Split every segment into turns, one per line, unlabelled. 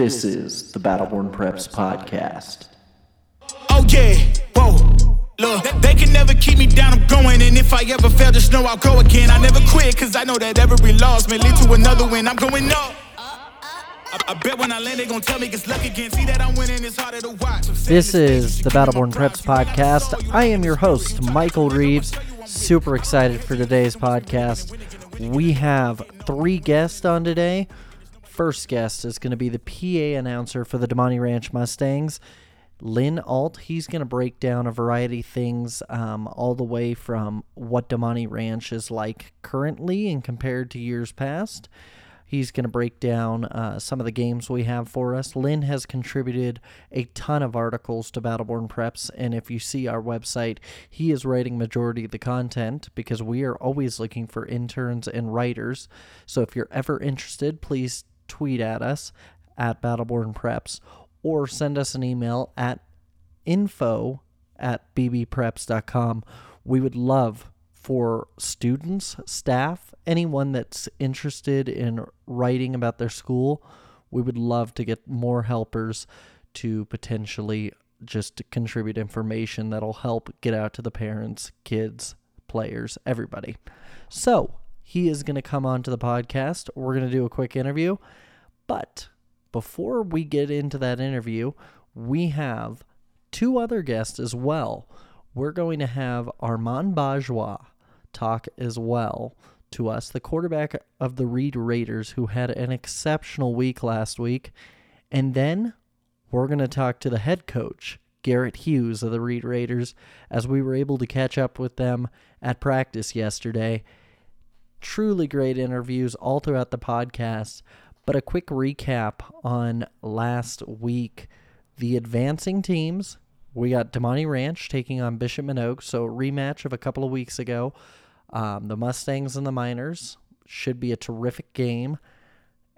This is the Battleborn Preps podcast.
Oh yeah, whoa. Look, they can never keep me down, I'm going. And if I ever fail, just know I'll go again. I never quit, cause I know that every loss may lead to another win. I'm going up. I, I bet when I land, they gon' tell me it's luck again. See that I'm winning, it's harder to watch. I'm saying
This
this
is the Battleborn Preps podcast. I am your host, Michael Reeves. Super excited for today's podcast. We have three guests on today. First guest is going to be the PA announcer for the Damonte Ranch Mustangs, Lynn Alt. He's going to break down a variety of things, um, all the way from what Damonte Ranch is like currently and compared to years past. He's going to break down uh, some of the games we have for us. Lynn has contributed a ton of articles to Battleborn Preps, and if you see our website, he is writing majority of the content because we are always looking for interns and writers. So if you're ever interested, please tweet at us at Battleborn Preps or send us an email at info at bbpreps.com. We would love for students, staff, anyone that's interested in writing about their school, we would love to get more helpers to potentially just contribute information that'll help get out to the parents, kids, players, everybody. So, he is going to come on to the podcast. We're going to do a quick interview. But before we get into that interview, we have two other guests as well. We're going to have Armand Bajwa talk as well to us, the quarterback of the Reed Raiders, who had an exceptional week last week. And then we're going to talk to the head coach, Garrett Hughes of the Reed Raiders, as we were able to catch up with them at practice yesterday. Truly great interviews all throughout the podcast. But a quick recap on last week. The advancing teams, we got Damonte Ranch taking on Bishop Manogue, so a rematch of a couple of weeks ago. Um, the Mustangs and the Miners should be a terrific game.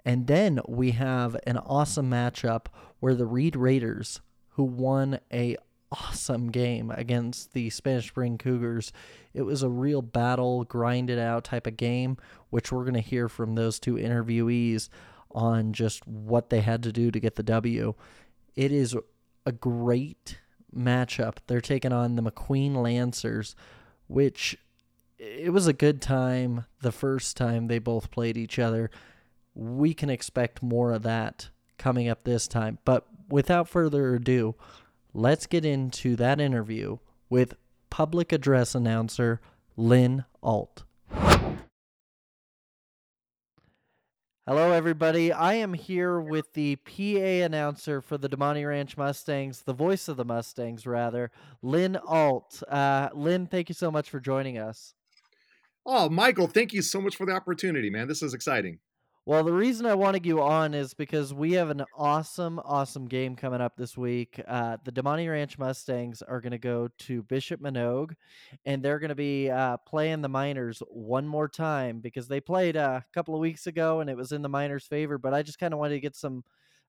And then we have an awesome matchup where the Reed Raiders, who won a awesome game against the Spanish Spring Cougars, it was a real battle, grinded out type of game, which we're going to hear from those two interviewees on just what they had to do to get the W. It is a great matchup. They're taking on the McQueen Lancers, which it was a good time the first time they both played each other. We can expect more of that coming up this time. But without further ado, let's get into that interview with public address announcer Lynn Alt. Hello, everybody. I am here with the PA announcer for the Damonte Ranch Mustangs, the voice of the Mustangs, rather, Lynn Alt. Uh, Lynn, thank you so much for joining us.
Oh, Michael, thank you so much for the opportunity, man. This is exciting.
Well, the reason I wanted you on is because we have an awesome, awesome game coming up this week. Uh, the Damonte Ranch Mustangs are going to go to Bishop Manogue, and they're going to be uh, playing the Miners one more time because they played uh, a couple of weeks ago and it was in the Miners' favor. But I just kind of wanted to get some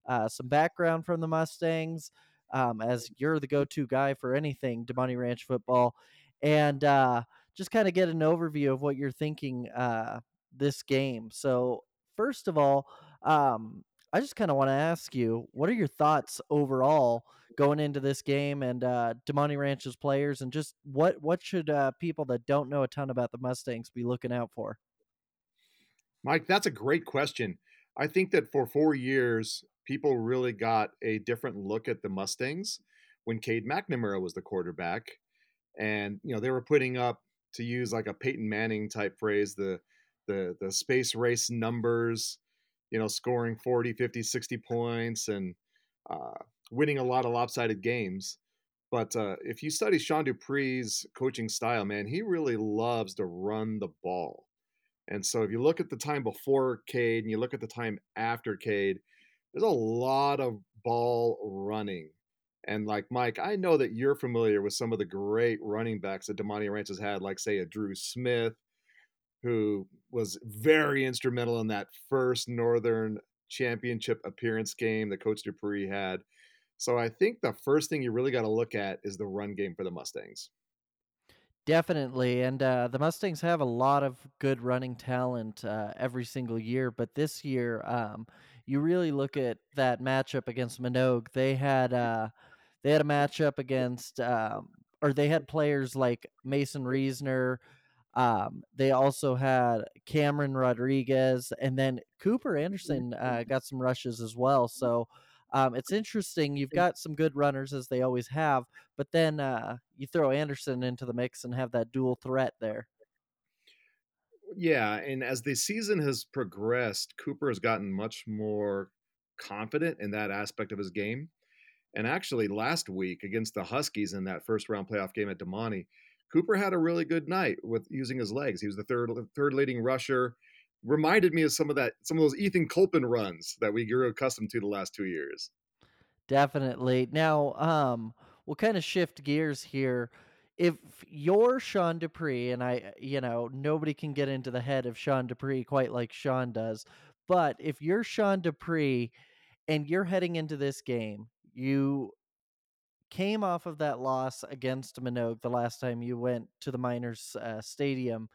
uh, some background from the Mustangs, um, as you're the go-to guy for anything Damonte Ranch football, and uh, just kind of get an overview of what you're thinking uh, this game. So first of all, um, I just kind of want to ask you, what are your thoughts overall going into this game and uh, Damonte Ranch's players, and just what what should uh, people that don't know a ton about the Mustangs be looking out for?
Mike, that's a great question. I think that for four years, people really got a different look at the Mustangs when Cade McNamara was the quarterback. And, you know, they were putting up, to use like a Peyton Manning type phrase, the the the space race numbers, you know, scoring 40, 50, 60 points and uh, winning a lot of lopsided games. But uh, if you study Sean Dupree's coaching style, man, he really loves to run the ball. And so if you look at the time before Cade and you look at the time after Cade, there's a lot of ball running. And like Mike, I know that you're familiar with some of the great running backs that Damonte Ranch has had, like say a Drew Smith, who was very instrumental in that first Northern Championship appearance game that Coach Dupree had. So I think the first thing you really got to look at is the run game for the Mustangs.
Definitely, and uh, the Mustangs have a lot of good running talent uh, every single year. But this year, um, you really look at that matchup against Manogue. They had uh, they had a matchup against, um, or they had players like Mason Reesner. Um, they also had Cameron Rodriguez, and then Cooper Anderson uh, got some rushes as well. So um, it's interesting. You've got some good runners as they always have, but then uh, you throw Anderson into the mix and have that dual threat there.
Yeah, and as the season has progressed, Cooper has gotten much more confident in that aspect of his game. And actually, last week against the Huskies in that first round playoff game at Damonte, Cooper had a really good night with using his legs. He was the third third leading rusher reminded me of some of that some of those Ethan Colpin runs that we grew accustomed to the last two years.
Definitely. Now, um, we'll kind of shift gears here. If you're Sean Dupree, and I, you know, nobody can get into the head of Sean Dupree quite like Sean does, but if you're Sean Dupree and you're heading into this game, you came off of that loss against Manogue the last time you went to the Miners uh, Stadium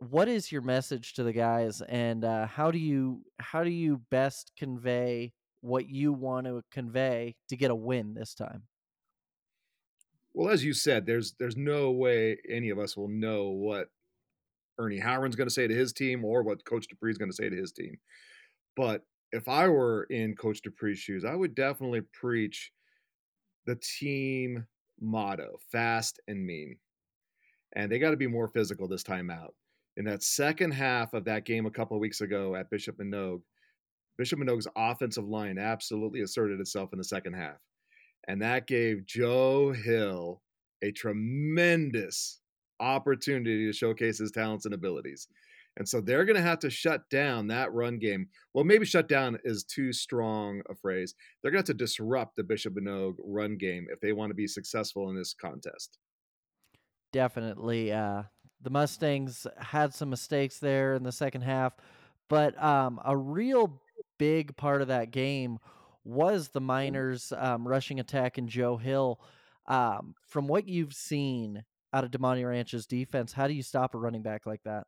what is your message to the guys? And uh, how do you how do you best convey what you want to convey to get a win this time?
Well as you said there's there's no way any of us will know what ernie howren's going to say to his team or what coach Dupree's going to say to his team. But if i were in coach dupree's shoes i would definitely preach the team motto fast and mean and they got to be more physical this time out in that second half of that game a couple of weeks ago at Bishop Manogue, Bishop Manogue's offensive line absolutely asserted itself in the second half. And that gave Joe Hill a tremendous opportunity to showcase his talents and abilities. And so they're going to have to shut down that run game. Well, maybe shut down is too strong a phrase. They're going to have to disrupt the Bishop Manogue run game if they want to be successful in this contest.
Definitely. Uh, the Mustangs had some mistakes there in the second half, but um, a real big part of that game was the Miners' um, rushing attack and Joe Hill. Um, from what you've seen out of Damonte Ranch's defense, how do you stop a running back like that?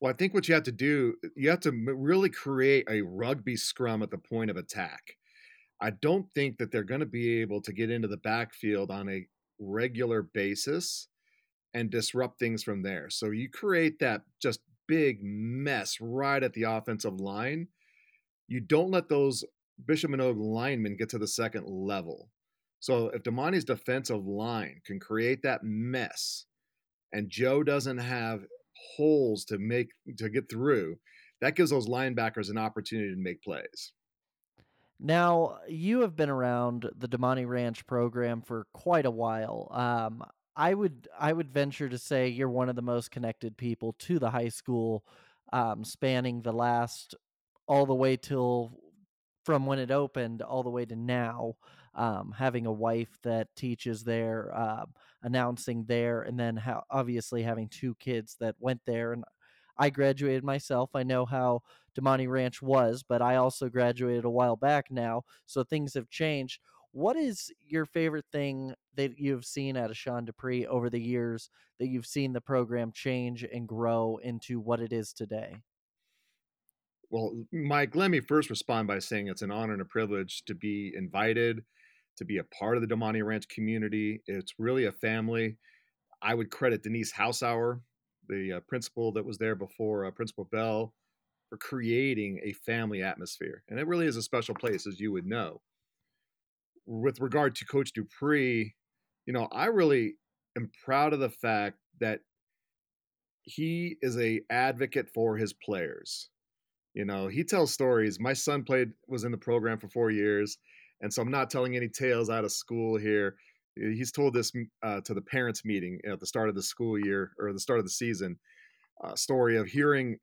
Well, I think what you have to do, you have to really create a rugby scrum at the point of attack. I don't think that they're going to be able to get into the backfield on a regular basis and disrupt things from there. So you create that just big mess right at the offensive line. You don't let those Bishop Manogue linemen get to the second level. So if Damonte's defensive line can create that mess and Joe doesn't have holes to make to get through, that gives those linebackers an opportunity to make plays.
Now, you have been around the Damonte Ranch program for quite a while. Um, I would I would venture to say you're one of the most connected people to the high school, um, spanning the last all the way till from when it opened all the way to now. Um, having a wife that teaches there, uh, announcing there, and then how obviously having two kids that went there. And I graduated myself. I know how Damonte Ranch was, but I also graduated a while back now, so things have changed. What is your favorite thing that you've seen of Sean Dupree over the years that you've seen the program change and grow into what it is today?
Well, Mike, let me first respond by saying it's an honor and a privilege to be invited to be a part of the Damonte Ranch community. It's really a family. I would credit Denise Hausauer, the uh, principal that was there before uh, Principal Bell, for creating a family atmosphere. And it really is a special place, as you would know with regard to Coach Dupree, you know, I really am proud of the fact that he is a advocate for his players. You know, he tells stories. My son played was in the program for four years, and so I'm not telling any tales out of school here. He's told this uh, to the parents' meeting at the start of the school year or the start of the season. Uh, story of hearing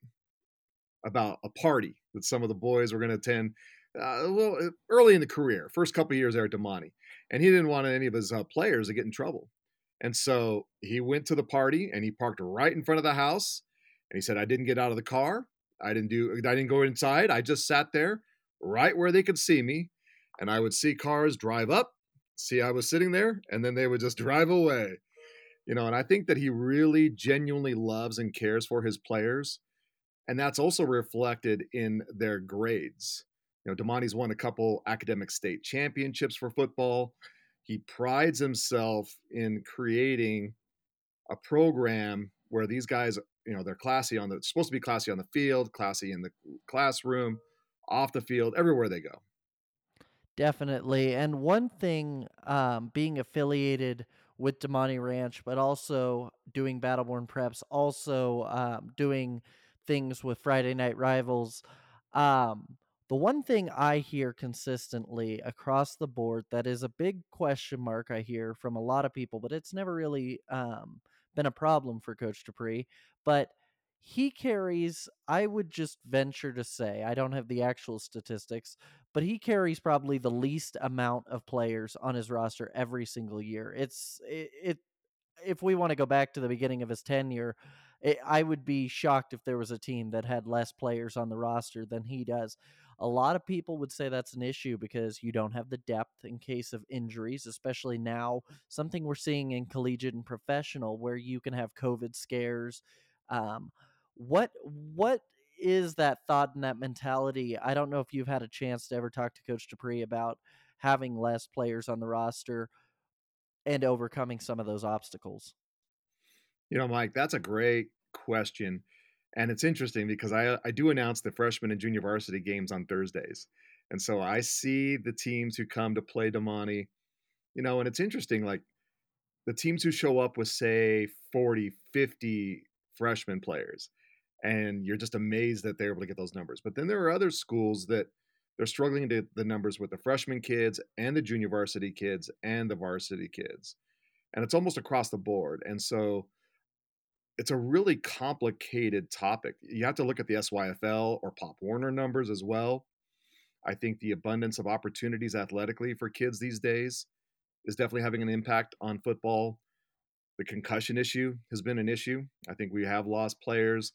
about a party that some of the boys were going to attend uh, well, early in the career, first couple years there at Damonte, and he didn't want any of his uh, players to get in trouble. And so he went to the party and he parked right in front of the house. And he said, "I didn't get out of the car. I didn't do. I didn't go inside. I just sat there, right where they could see me, and I would see cars drive up, see I was sitting there, and then they would just drive away." You know, and I think that he really genuinely loves and cares for his players And that's also reflected in their grades. You know, Damonte's won a couple academic state championships for football. He prides himself in creating a program where these guys, you know, they're classy on the supposed to be classy on the field, classy in the classroom, off the field, everywhere they go.
Definitely. And one thing, um, being affiliated with Damonte Ranch, but also doing Battleborn Preps, also um, doing things with Friday Night Rivals. Um, the one thing I hear consistently across the board that is a big question mark I hear from a lot of people, but it's never really um, been a problem for Coach Dupree. But he carries, I would just venture to say, I don't have the actual statistics, but he carries probably the least amount of players on his roster every single year. It's it, it if we want to go back to the beginning of his tenure, it, I would be shocked if there was a team that had less players on the roster than he does. A lot of people would say that's an issue because you don't have the depth in case of injuries, especially now, something we're seeing in collegiate and professional where you can have COVID scares. Um, what what is that thought and that mentality? I don't know if you've had a chance to ever talk to Coach Dupree about having less players on the roster and overcoming some of those obstacles.
You know, Mike, that's a great question. And it's interesting because I, I do announce the freshman and junior varsity games on Thursdays. And so I see the teams who come to play Damonte, you know, and it's interesting, like the teams who show up with, say, 40, 50 freshman players and you're just amazed that they're able to get those numbers. But then there are other schools that they're struggling to the numbers with the freshman kids and the junior varsity kids and the varsity kids. And it's almost across the board. And so it's a really complicated topic. You have to look at the SYFL or Pop Warner numbers as well. I think the abundance of opportunities athletically for kids these days is definitely having an impact on football. The concussion issue has been an issue. I think we have lost players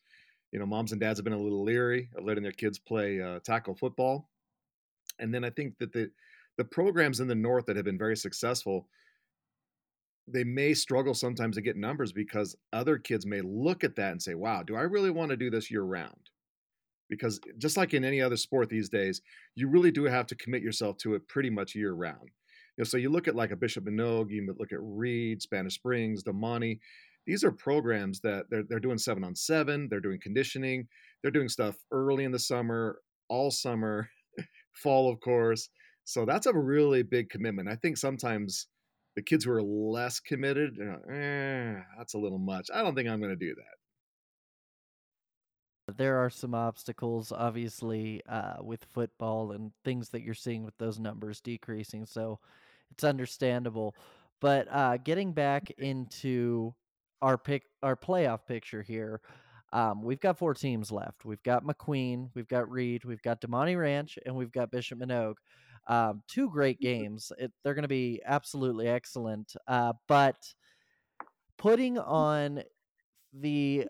you know, moms and dads have been a little leery of letting their kids play uh, tackle football. And then I think that the the programs in the north that have been very successful, they may struggle sometimes to get numbers because other kids may look at that and say, "Wow, do I really want to do this year round?" Because just like in any other sport these days, you really do have to commit yourself to it pretty much year round. You know, so you look at like a Bishop Manogue, you look at Reed, Spanish Springs, Damonte these are programs that they're, they're doing seven on seven they're doing conditioning they're doing stuff early in the summer all summer fall of course. So that's a really big commitment. I think sometimes the kids who are less committed you know, eh, that's a little much. I don't think i'm going to do that.
There are some obstacles obviously uh, with football and things that you're seeing with those numbers decreasing so it's understandable. But uh, getting back into our pick our playoff picture here. Um, we've got four teams left. We've got McQueen, we've got Reed, we've got Damani Ranch, and we've got Bishop Manogue. Um, two great games. It, they're going to be absolutely excellent. Uh, but putting on the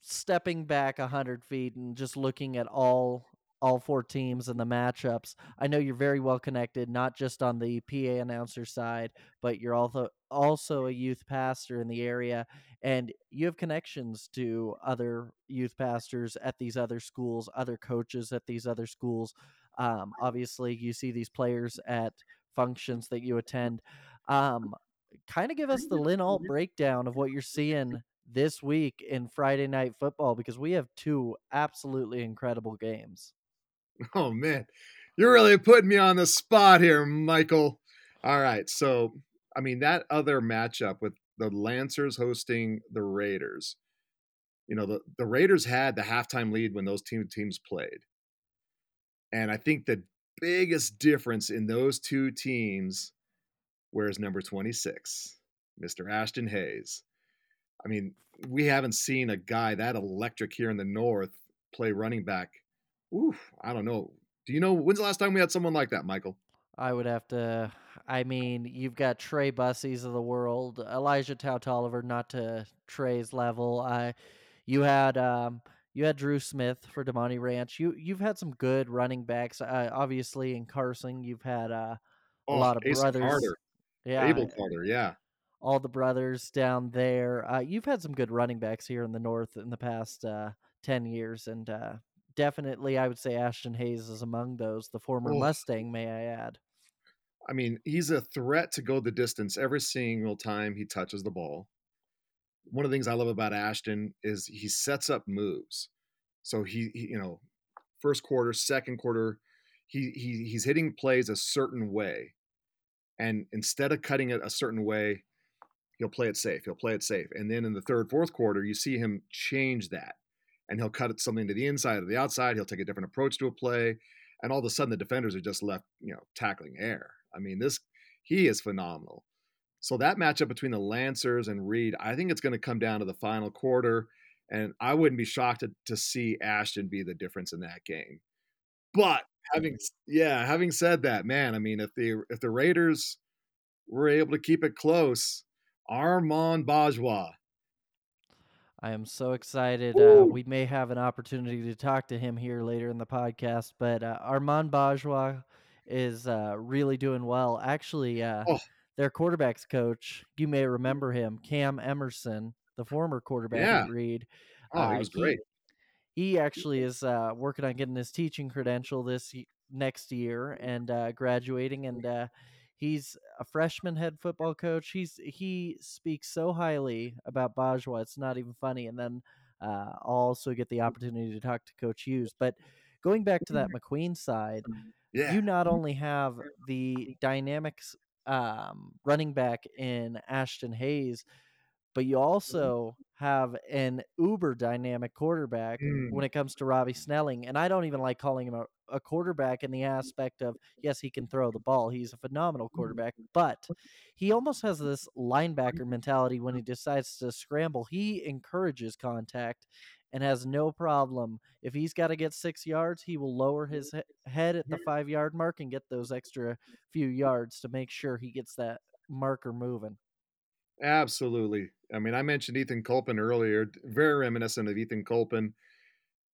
stepping back a hundred feet and just looking at all all four teams and the matchups. I know you're very well connected, not just on the PA announcer side, but you're also also a youth pastor in the area, and you have connections to other youth pastors at these other schools, other coaches at these other schools. Um, obviously, you see these players at functions that you attend. Um, kind of give us the Lynn Alt breakdown of what you're seeing this week in Friday night football because we have two absolutely incredible games.
Oh man, you're really putting me on the spot here, Michael. All right, so I mean that other matchup with the Lancers hosting the Raiders. You know, the, the Raiders had the halftime lead when those two teams played. And I think the biggest difference in those two teams, where's number 26, Mr. Ashton Hayes. I mean, we haven't seen a guy that electric here in the North play running back oof, I don't know. Do you know when's the last time we had someone like that, Michael?
I would have to. I mean, you've got Trey Bussies of the world, Elijah Tout Tolliver, not to Trey's level. I, you had um, you had Drew Smith for Damonte Ranch. You you've had some good running backs. Uh, obviously, in Carson, you've had uh, a oh, lot of
Ace
brothers.
Carter.
Yeah,
Abel Carter. Yeah,
all the brothers down there. Uh, you've had some good running backs here in the north in the past uh, 10 years. And uh, definitely, I would say Ashton Hayes is among those, the former. Mustang, may I add.
I mean, he's a threat to go the distance every single time he touches the ball. One of the things I love about Ashton is he sets up moves. So he, he you know, first quarter, second quarter, he, he he's hitting plays a certain way. And instead of cutting it a certain way, he'll play it safe. He'll play it safe. And then in the third, fourth quarter, you see him change that. And he'll cut something to the inside or the outside. He'll take a different approach to a play. And all of a sudden the defenders are just left, you know, tackling air. I mean, this he is phenomenal. So that matchup between the Lancers and Reed, I think it's going to come down to the final quarter. And I wouldn't be shocked to, to see Ashton be the difference in that game. But having yeah, having said that, man, I mean, if the if the Raiders were able to keep it close, Armand Bajwa.
I am so excited. Uh, we may have an opportunity to talk to him here later in the podcast, but uh, Armand Bajwa is uh, really doing well. Actually, uh,
Oh.
their quarterbacks coach, you may remember him, Cam Emerson, the former quarterback
Yeah.
at Reed.
Oh, he
Uh,
was great.
He actually is uh, working on getting his teaching credential this next year and uh, graduating, and uh, he's a freshman head football coach. He's he speaks so highly about Bajwa, it's not even funny. And then uh, I'll also get the opportunity to talk to Coach Hughes. But going back to that McQueen side,
Yeah.
you not only have the dynamics um, running back in Ashton Hayes, but you also have an uber dynamic quarterback
Mm.
when it comes to Robbie Snelling. And I don't even like calling him a, a quarterback in the mm-hmm. aspect of, yes, he can throw the ball. He's a phenomenal mm-hmm. quarterback, but he almost has this mm-hmm. linebacker mentality when he decides to scramble. He encourages contact and has no problem. If he's got to get six yards, he will lower his he- head at the five yard mark and get those extra few yards to make sure he gets that marker moving.
Absolutely. I mean, I mentioned Ethan Colpin earlier, very reminiscent of Ethan Colpin.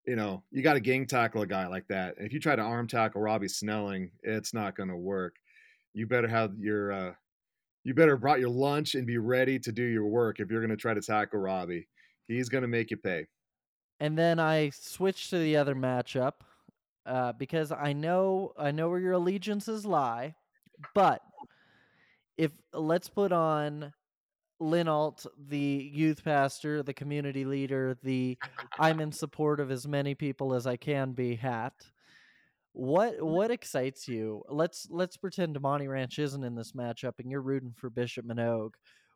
You know, you got to gang tackle a guy like that. If you try to arm tackle Robbie Snelling, it's not going to work. You better have your, uh, you better brought your lunch and be ready to do your work if you're going to try to tackle Robbie. He's going to make you pay.
And then I switched to the other matchup uh, because I know I know where your allegiances lie, but if let's put on Lynn Alt, the youth pastor, the community leader, the I'm in support of as many people as I can be hat. What mm-hmm. what excites you? Let's let's pretend Monty Ranch isn't in this matchup and you're rooting for Bishop Manogue.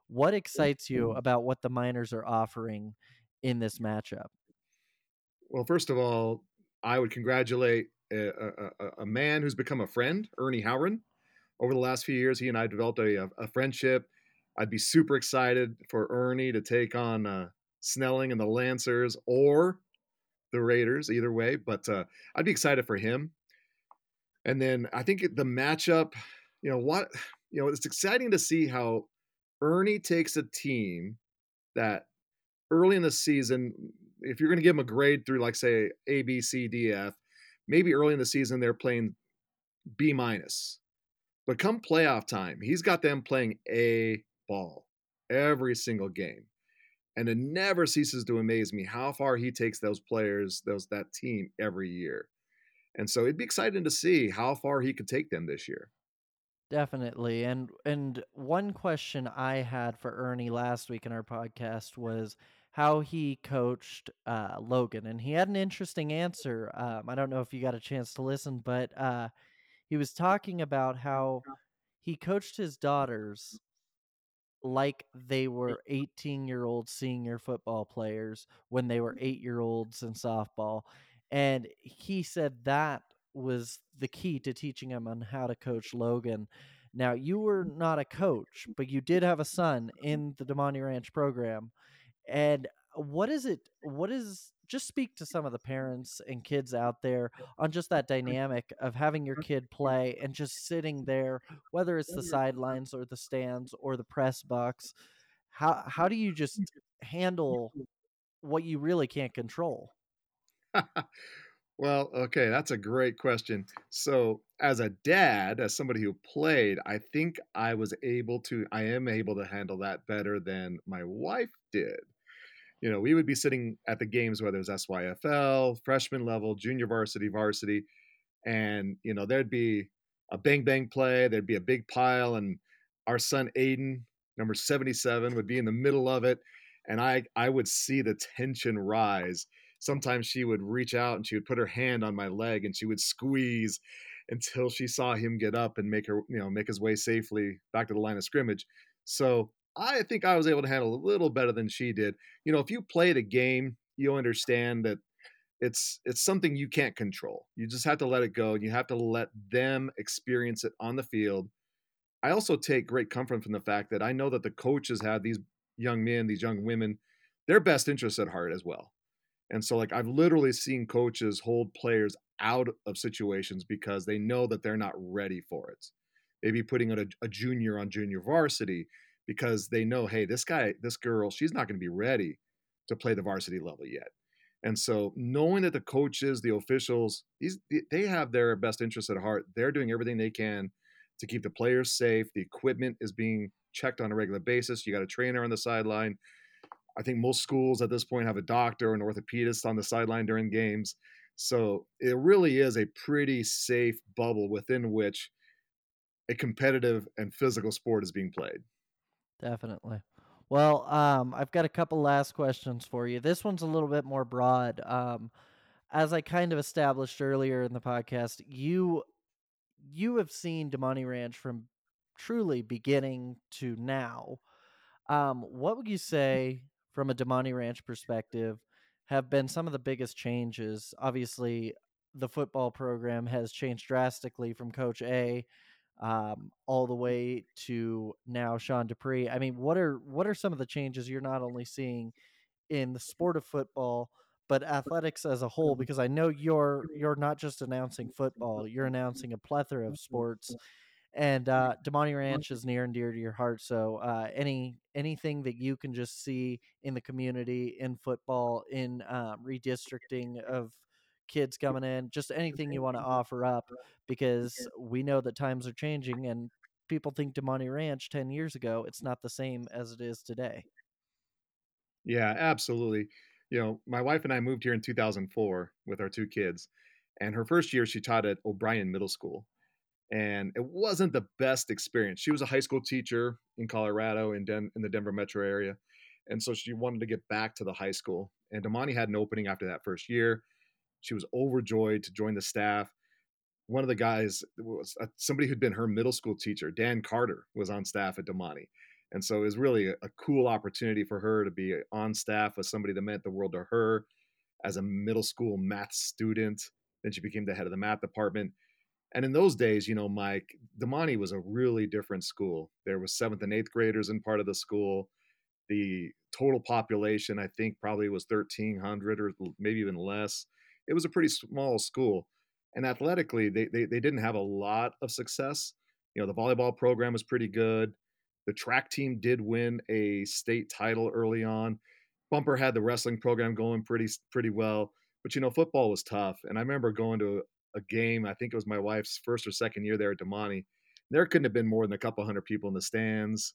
What mm-hmm. excites you about what the miners are offering in this matchup?
Well, first of all, I would congratulate a, a, a- a man who's become a friend, Ernie Howren. Over the last few years, he and I developed a, a friendship. I'd be super excited for Ernie to take on uh, Snelling and the Lancers or the Raiders, either way. But uh, I'd be excited for him. And then I think the matchup, you know, what, you know, it's exciting to see how Ernie takes a team that early in the season, if you're going to give them a grade through, like, say, A, B, C, D, F, maybe early in the season they're playing B minus. But come playoff time, he's got them playing A ball every single game. And it never ceases to amaze me how far he takes those players, those that team every year. And so it'd be exciting to see how far he could take them this year.
Definitely. And and one question I had for Ernie last week in our podcast was how he coached uh, Logan, and he had an interesting answer. Um, I don't know if you got a chance to listen, but uh, he was talking about how he coached his daughters like they were 18 year old senior football players when they were mm. eight year olds in softball. And he said that was the key to teaching him on how to coach Logan. Now, you were mm. not a coach, but you did have a son in the Damonte Ranch program. And what is it? What is just speak to some of the parents and kids out there on just that dynamic of having your kid play and just sitting there, whether it's the mm-hmm. sidelines or the stands or the press box. How how do you just handle what you really can't control?
well, okay, that's a great question. So, as a dad, as somebody who played, I think I was able to, I am able to handle that better than my wife did. You know, we would be sitting at the games, whether it was SYFL, freshman level, junior varsity, varsity, and you know, there'd be a bang bang play, there'd be a big pile, and our son Aiden, number 77, would be in the middle of it. And I I would see the tension rise. Sometimes she would reach out and she would put her hand on my leg and she would squeeze until she saw him get up and make her, you know, make his way safely back to the line of scrimmage. So I think I was able to handle a little better than she did. You know, if you play the game, you understand that it's it's something you can't control. You just have to let it go and you have to let them experience it on the field. I also take great comfort from the fact that I know that the coaches have these young men, these young women, their best interests at heart as well. And so like I've literally seen coaches hold players out of situations because they know that they're not ready for it. Maybe putting a, a junior on junior varsity because they know, hey, this guy, this girl, she's not going to be ready to play the varsity level yet. And so knowing that the coaches, the officials, these they have their best interests at heart. They're doing everything they can to keep the players safe. The equipment is being checked on a regular basis. You got a trainer on the sideline. I think most schools at this point have a doctor or an orthopedist on the sideline during games. So it really is a pretty safe bubble within which a competitive and physical sport is being played.
Definitely. Well, um, I've got a couple last questions for you. This one's a little bit more broad. Um, as I kind of established earlier in the podcast, you you have seen Damonte Ranch from truly beginning to now. Um, what would you say from a Damonte Ranch perspective have been some of the biggest changes? Obviously, the football program has changed drastically from Coach A um, all the way to now Sean Dupree. I mean, what are what are some of the changes you're not only seeing in the sport of football, but athletics as a whole? Because I know you're you're not just announcing football; you're announcing a plethora of sports. And uh, Damonte Ranch is near and dear to your heart. So, uh, any anything that you can just see in the community, in football, in uh, redistricting of kids coming in, just anything you want to offer up, because we know that times are changing and people think Damonte Ranch 10 years ago, it's not the same as it is today.
Yeah, absolutely. You know, my wife and I moved here in 2004 with our two kids. And her first year, she taught at O'Brien Middle School. And it wasn't the best experience. She was a high school teacher in Colorado in, Den- in the Denver metro area. And so she wanted to get back to the high school. And Damonte had an opening after that first year. She was overjoyed to join the staff. One of the guys was uh, somebody who'd been her middle school teacher, Dan Carter, was on staff at Damonte. And so it was really a, a cool opportunity for her to be on staff with somebody that meant the world to her as a middle school math student. Then she became the head of the math department. And in those days, you know, Mike, Damonte was a really different school. There was seventh and eighth graders in part of the school. The total population, I think, probably was 1,300 or maybe even less it was a pretty small school. And athletically, they, they, they didn't have a lot of success. You know, the volleyball program was pretty good. The track team did win a state title early on. Bumper had the wrestling program going pretty pretty well, but you know, football was tough. And I remember going to a, game. I think it was my wife's first or second year there at Damonte. There couldn't have been more than a couple hundred people in the stands.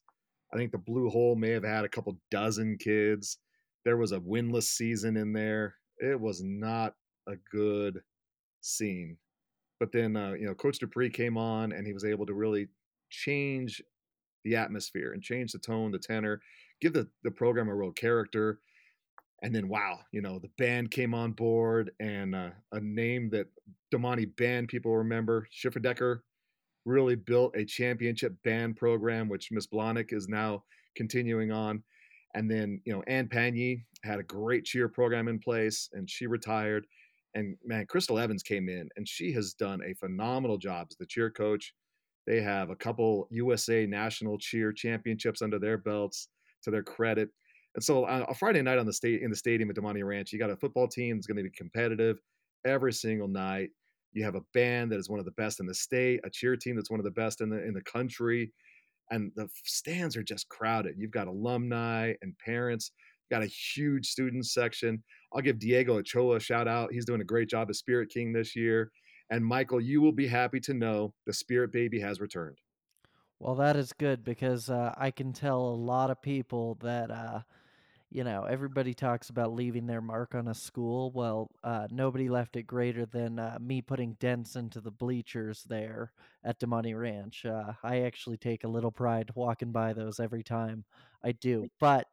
I think the Blue Hole may have had a couple dozen kids. There was a winless season in there. It was not a good scene. But then, uh, you know, Coach Dupree came on and he was able to really change the atmosphere and change the tone, the tenor, give the, the program a real character. And then, wow, you know, the band came on board and uh, a name that Damonte band people remember, Schifferdecker, really built a championship band program, which Miss Blonick is now continuing on. And then, you know, Ann Pagny had a great cheer program in place and she retired. And man, Crystal Evans came in and she has done a phenomenal job as the cheer coach. They have a couple USA national cheer championships under their belts to their credit. And so on a Friday night on the state in the stadium at Damonte Ranch, you got a football team that's going to be competitive every single night. You have a band that is one of the best in the state, a cheer team that's one of the best in the in the country, and the stands are just crowded. You've got alumni and parents, got a huge student section. I'll give Diego Ochoa a shout out. He's doing a great job as Spirit King this year. And Michael, you will be happy to know the Spirit Baby has returned.
Well, that is good because uh, I can tell a lot of people that, uh, you know, everybody talks about leaving their mark on a school. Well, uh, nobody left it greater than uh, me putting dents into the bleachers there at Damonte Ranch. Uh, I actually take a little pride walking by those every time I do. But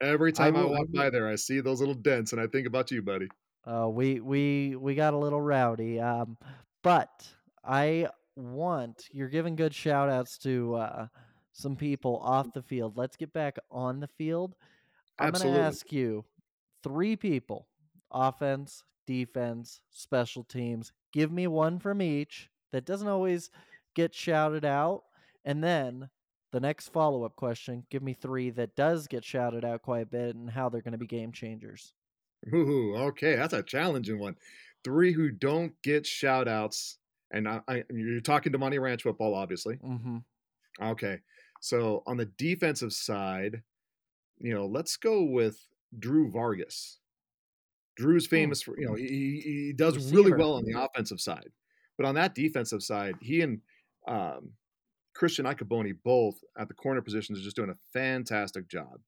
Every time I,
will-
walk by there, I see those little dents, and I think about you, buddy.
Uh, we we we got a little rowdy. Um, but I want you're giving good shout outs to uh, some people off the field. Let's get back on the field. I'm gonna ask you three people: offense, defense, special teams. Give me one from each that doesn't always get shouted out, and then the next follow up question: Give me three that does get shouted out quite a bit and how they're going to be game changers.
Ooh, okay, that's a challenging one. Three who don't get shout outs, and I, I, you're talking to Money Ranch football, obviously.
Mm-hmm.
Okay, so on the defensive side, you know, let's go with Drew Vargas. Drew's famous for, you know, he, he he does really well on the offensive side, but on that defensive side, he and um, Christian Icaboni both at the corner positions are just doing a fantastic job.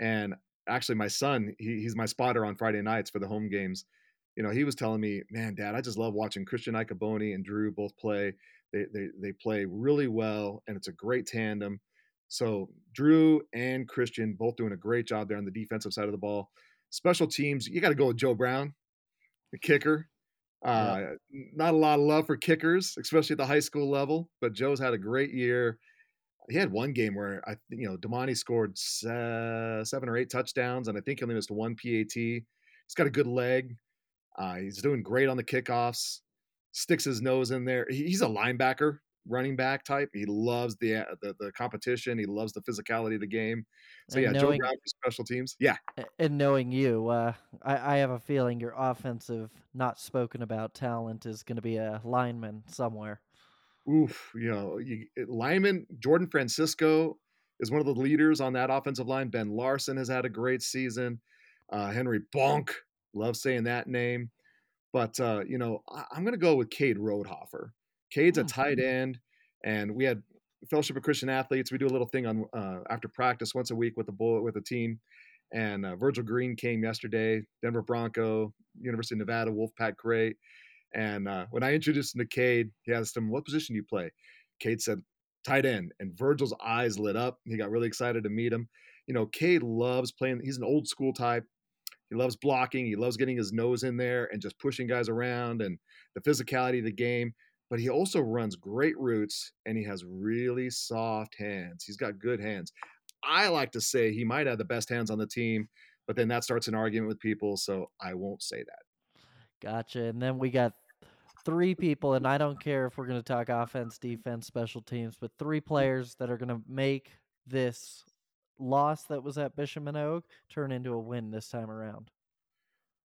And actually, my son, he, he's my spotter on Friday nights for the home games. You know, he was telling me, "Man, Dad, I just love watching Christian Icaboni and Drew both play. They they they play really well, and it's a great tandem." So Drew and Christian both doing a great job there on the defensive side of the ball. Special teams, you got to go with Joe Brown, the kicker. Uh, Not a lot of love for kickers, especially at the high school level, but Joe's had a great year. He had one game where I, you know, Damonte scored se- seven or eight touchdowns, and I think he only missed one PAT. He's got a good leg. Uh, he's doing great on the kickoffs. Sticks his nose in there. He- He's a linebacker, running back type. He loves the uh, the, the competition. He loves the physicality of the game. So
And
yeah, Joe
knowing-
Brown for special teams. Yeah,
And knowing you, uh, I, I have a feeling your offensive, not spoken about talent is going to be a lineman somewhere.
oof, you know, you, lineman Jordan Francisco is one of the leaders on that offensive line. Ben Larson has had a great season. Uh, Henry Bonk, love saying that name. But uh, you know, I, I'm going to go with Cade Roadhoffer. Cade's a
Hmm.
tight end, and we had Fellowship of Christian Athletes. We do a little thing on uh, after practice once a week with the bull with the team. And uh, Virgil Green came yesterday, Denver Bronco, University of Nevada Wolfpack great. And uh, when I introduced him to Cade, he asked him, "What position do you play?" Cade said, "Tight end." And Virgil's eyes lit up. He got really excited to meet him. You know, Cade loves playing. He's an old school type. He loves blocking. He loves getting his nose in there and just pushing guys around and the physicality of the game. But he also runs great routes and he has really soft hands. He's got good hands. I like to say he might have the best hands on the team, but then that starts an argument with people. So I won't say that.
Gotcha. And then we got three people, and I don't care if we're going to talk offense, defense, special teams, but three players that are going to make this loss that was at Bishop Manogue turn into a win this time around.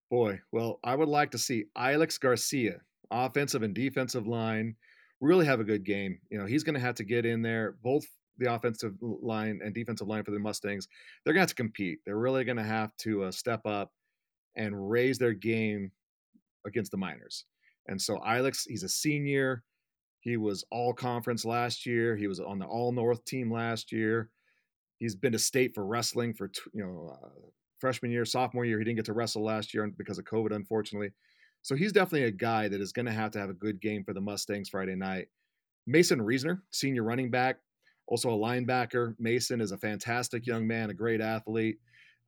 Boy, well, I would like to see Alex Garcia, offensive and defensive line, really have a good game. You know, he's going to have to get in there, both the offensive line and defensive line for the Mustangs. They're going to have to compete. They're really going to have to uh, step up and raise their game against the Miners. And so Alex, he's a senior. He was all conference last year. He was on the all North team last year. He's been to state for wrestling for you know uh, freshman year, sophomore year. He didn't get to wrestle last year because of COVID, unfortunately. So he's definitely a guy that is going to have to have a good game for the Mustangs Friday night. Mason Reasoner, senior running back, also a linebacker. Mason is a fantastic young man, a great athlete.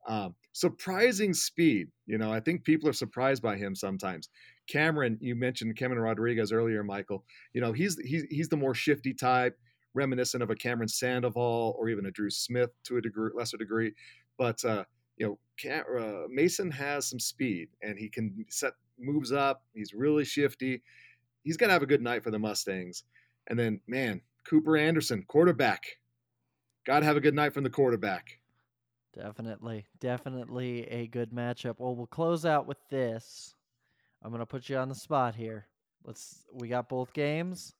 Um, surprising speed. You know, I think people are surprised by him sometimes. Cameron, you mentioned Cameron Rodriguez earlier, Michael. You know, he's he's he's the more shifty type, reminiscent of a Cameron Sandoval or even a Drew Smith to a degree, lesser degree. But uh, you know, Cam, uh, Mason has some speed and he can set moves up. He's really shifty. He's gonna have a good night for the Mustangs. And then, man, Cooper Anderson, quarterback. Got to have a good night from the quarterback.
Definitely, definitely a good matchup. Well, we'll close out with this. I'm gonna put you on the spot here. Let's. We got both games,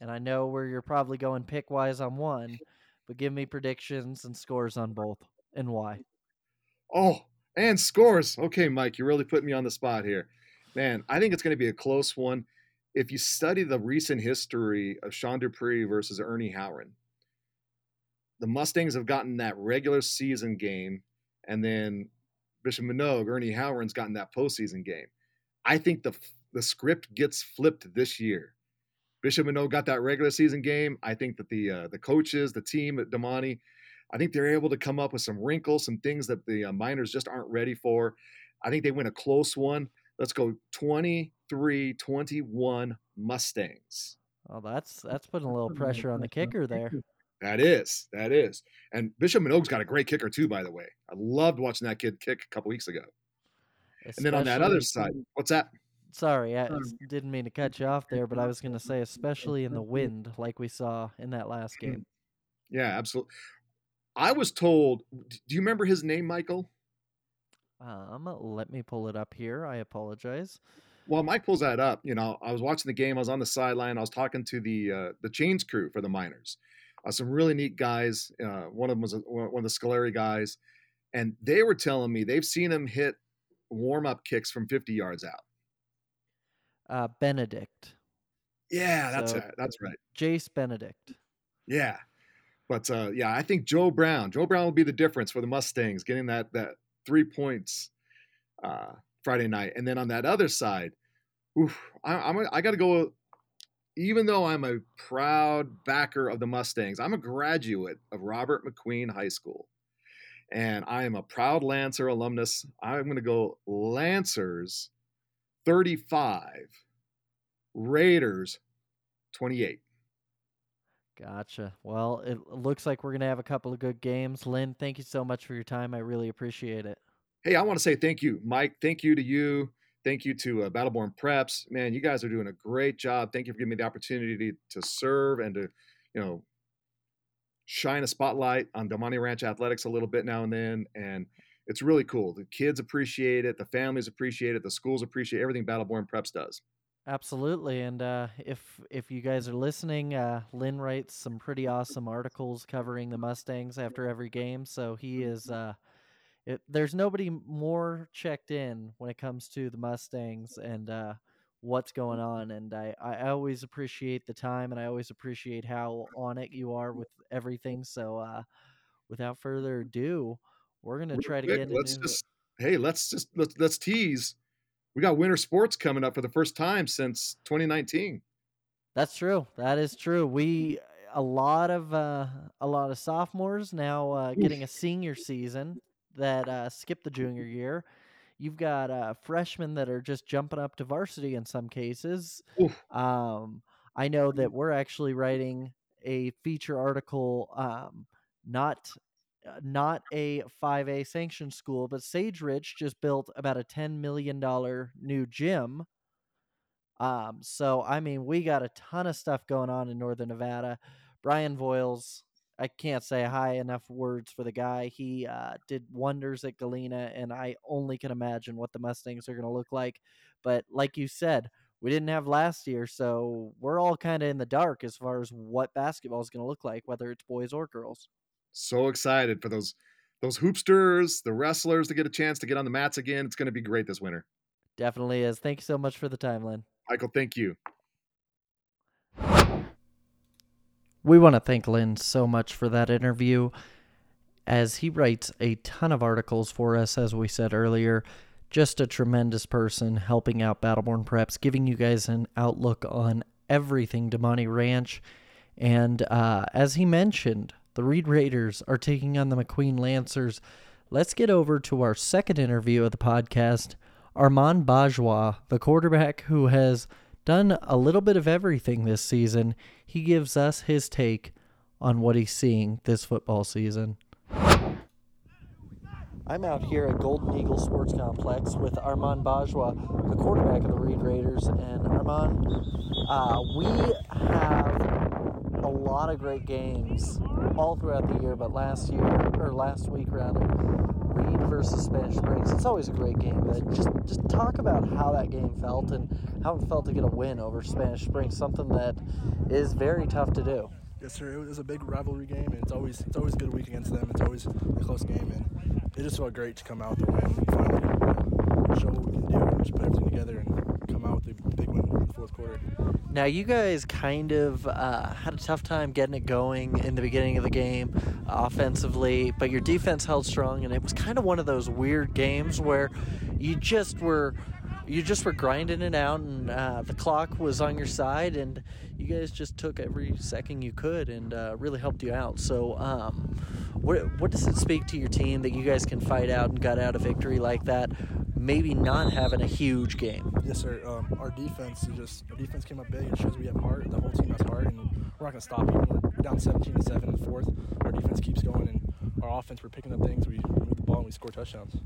and I know where you're probably going pick wise on one, but give me predictions and scores on both and why.
Oh, and scores. Okay, Mike, you're really putting me on the spot here. Man, I think it's going to be a close one. If you study the recent history of Sean Dupree versus Ernie Howren, the Mustangs have gotten that regular season game and then Bishop Manogue, Ernie Howren's gotten that postseason game. I think the the script gets flipped this year. Bishop Manogue got that regular season game. I think that the uh, the coaches, the team at Damonte, I think they're able to come up with some wrinkles, some things that the uh, Miners just aren't ready for. I think they win a close one. Let's go 23 21 Mustangs.
Well, that's that's putting a little pressure on the kicker there.
That is, that is. And Bishop Manogue's got a great kicker too, by the way. I loved watching that kid kick a couple weeks ago. And then on that other side, what's that?
Sorry, I didn't mean to cut you off there, but I was going to say, especially in the wind, like we saw in that last game.
Yeah, absolutely. I was told. Do you remember his name, Michael?
Um, let me pull it up here. I apologize.
Well, Mike pulls that up. You know, I was watching the game. I was on the sideline. I was talking to the uh, the chains crew for the Miners. Uh, some really neat guys. Uh, one of them was a, one of the Scolari guys, and they were telling me they've seen him hit warm up kicks from 50 yards out.
Uh, Benedict.
Yeah, that's so, it. That's right.
Jace Benedict.
Yeah, but uh, yeah, I think Joe Brown. Joe Brown will be the difference for the Mustangs, getting that that three points uh, Friday night, and then on that other side, oof, I, I'm I got to go. Even though I'm a proud backer of the Mustangs, I'm a graduate of Robert McQueen High School, and I am a proud Lancer alumnus. I'm going to go Lancers 35, Raiders 28.
Gotcha. Well, it looks like we're going to have a couple of good games. Lynn, thank you so much for your time. I really appreciate it.
Hey, I want to say thank you, Mike. Thank you to you. Thank you to uh, Battleborn Preps. Man, you guys are doing a great job. Thank you for giving me the opportunity to serve and to, you know, shine a spotlight on Damonte Ranch athletics a little bit now and then. And it's really cool. The kids appreciate it, the families appreciate it, the schools appreciate everything Battleborn Preps does.
Absolutely, and uh, if if you guys are listening, uh, Lynn writes some pretty awesome articles covering the Mustangs after every game. So he is. Uh, it, there's nobody more checked in when it comes to the Mustangs and uh, what's going on, and I I always appreciate the time, and I always appreciate how on it you are with everything. So uh, without further ado we're gonna try to
get. Let's just hey, let's just let's let's tease. We got winter sports coming up for the first time since 2019.
That's true. That is true. We a lot of uh, a lot of sophomores now uh, getting a senior season that uh, skipped the junior year. You've got uh, freshmen that are just jumping up to varsity in some cases. Um, I know that we're actually writing a feature article, um, not not a 5A sanctioned school, but Sage Ridge just built about a $10 million new gym. Um, so, I mean, we got a ton of stuff going on in Northern Nevada. Brian Voiles, I can't say high enough words for the guy. He uh, did wonders at Galena, and I only can imagine what the Mustangs are going to look like. But, like you said, we didn't have last year, so we're all kind of in the dark as far as what basketball is going to look like, whether it's boys or girls
so excited for those those hoopsters, the wrestlers to get a chance to get on the mats again. It's going to be great this winter.
Definitely is. Thank you so much for the time, Lynn.
Michael, thank you.
We want to thank Lynn so much for that interview as he writes a ton of articles for us, as we said earlier. Just a tremendous person helping out Battleborn Preps, giving you guys an outlook on everything Damonte Ranch. And uh, as he mentioned, the Reed Raiders are taking on the McQueen Lancers. Let's get over to our second interview of the podcast. Armand Bajwa, the quarterback who has done a little bit of everything this season, he gives us his take on what he's seeing this football season. I'm out here at Golden Eagle Sports Complex with Armand Bajwa, the quarterback of the Reed Raiders. And Armand, uh, we have lot of great games all throughout the year, but last year or last week rather, Reed versus Spanish Springs. It's always a great game, but just just talk about how that game felt and how it felt to get a win over Spanish Springs, something that is very tough to do.
Yes, sir. It was a big rivalry game, and it's always it's always a good week against them. It's always a close game, and it just felt great to come out with a win. Finally, you know, show what we can do, and just put everything together and come out with a big win. in the fourth quarter.
Now, you guys kind of uh, had a tough time getting it going in the beginning of the game offensively, but your defense held strong, and it was kind of one of those weird games where you just were you just were grinding it out, and uh, the clock was on your side, and you guys just took every second you could, and uh, really helped you out. So, um, what what does it speak to your team that you guys can fight out and got out a victory like that? Maybe not having a huge game.
Yes, sir. Um, our defense is just our defense came up big. It shows we have heart. The whole team has heart, and we're not gonna stop. Even we're down 17 to seven in the fourth. Our defense keeps going, and our offense we're picking up things. We move the ball and we score touchdowns.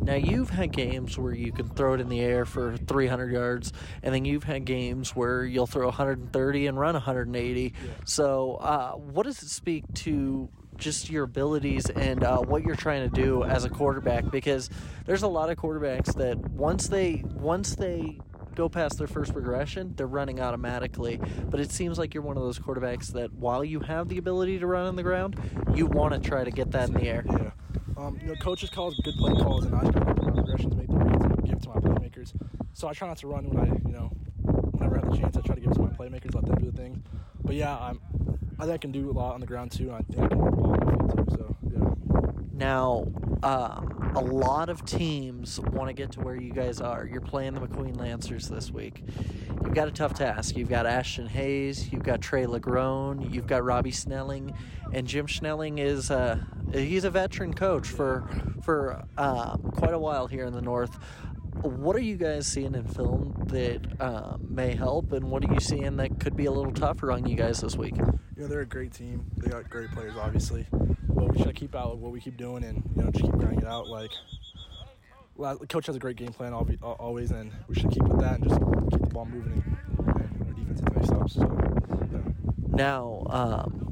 Now you've had games where you can throw it in the air for 300 yards, and then you've had games where you'll throw 130 and run 180. So, uh, what does it speak to just your abilities and uh, what you're trying to do as a quarterback? Because there's a lot of quarterbacks that once they once they go past their first progression, they're running automatically. But it seems like you're one of those quarterbacks that while you have the ability to run on the ground, you want to try to get that in the air.
Yeah. Um, you know, coaches call good play calls, and I gotta make the progressions, make the reads, and give it to my playmakers. So I try not to run when I, you know, whenever I have the chance, I try to give it to my playmakers, let them do the things. But yeah, I'm, I think I can do a lot on the ground too, I think I can too. So yeah.
Now, um, a lot of teams want to get to where you guys are. You're playing the McQueen Lancers this week. You've got a tough task. You've got Ashton Hayes, you've got Trey Lagrone, you've got Robbie Snelling, and Jim Schnelling is uh, he's a veteran coach for for uh, quite a while here in the North. What are you guys seeing in film that um, may help, and what are you seeing that could be a little tougher on you guys this week?
You know, they're a great team. They got great players, obviously. But we should keep out what we keep doing and, you know, just keep grinding it out. Like, well, coach has a great game plan always, and we should keep with that and just keep the ball moving and, and our defense into themselves. So, yeah.
Now, um,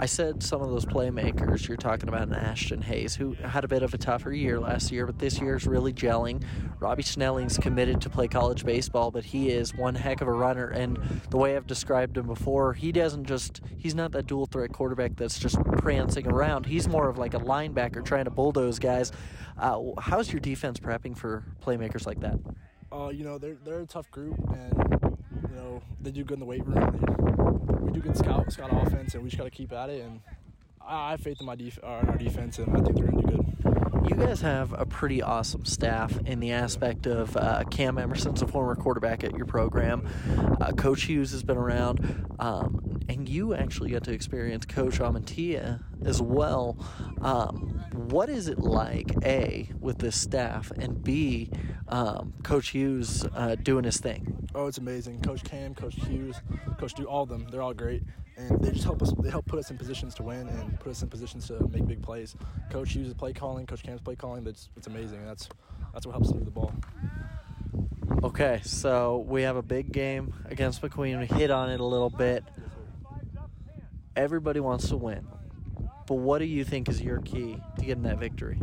I said some of those playmakers you're talking about in Ashton Hayes, who had a bit of a tougher year last year, but this year is really gelling. Robbie Snelling's committed to play college baseball, but he is one heck of a runner. And the way I've described him before, he doesn't just, he's not that dual threat quarterback that's just prancing around. He's more of like a linebacker trying to bulldoze guys. Uh, how's your defense prepping for playmakers like that?
Uh, you know, they're, they're a tough group, and, you know, they do good in the weight room. They, we do good scout scout offense, and we just got to keep at it. And I, have faith in my def- uh, in our defense, and I think they're going to do good.
You guys have a pretty awesome staff in the aspect of uh, Cam Emerson's a former quarterback at your program. Uh, Coach Hughes has been around, um, and you actually got to experience Coach Amantia as well. Um, what is it like, A, with this staff, and B, um, Coach Hughes uh, doing his thing?
Oh, it's amazing. Coach Cam, Coach Hughes, Coach Do, all of them. They're all great, and they just help us. They help put us in positions to win and put us in positions to make big plays. Coach Hughes' is play calling, Coach Cam's play calling. That's it's amazing. That's that's what helps us move the ball.
Okay, so we have a big game against McQueen. We hit on it a little bit. Everybody wants to win, but what do you think is your key to getting that victory?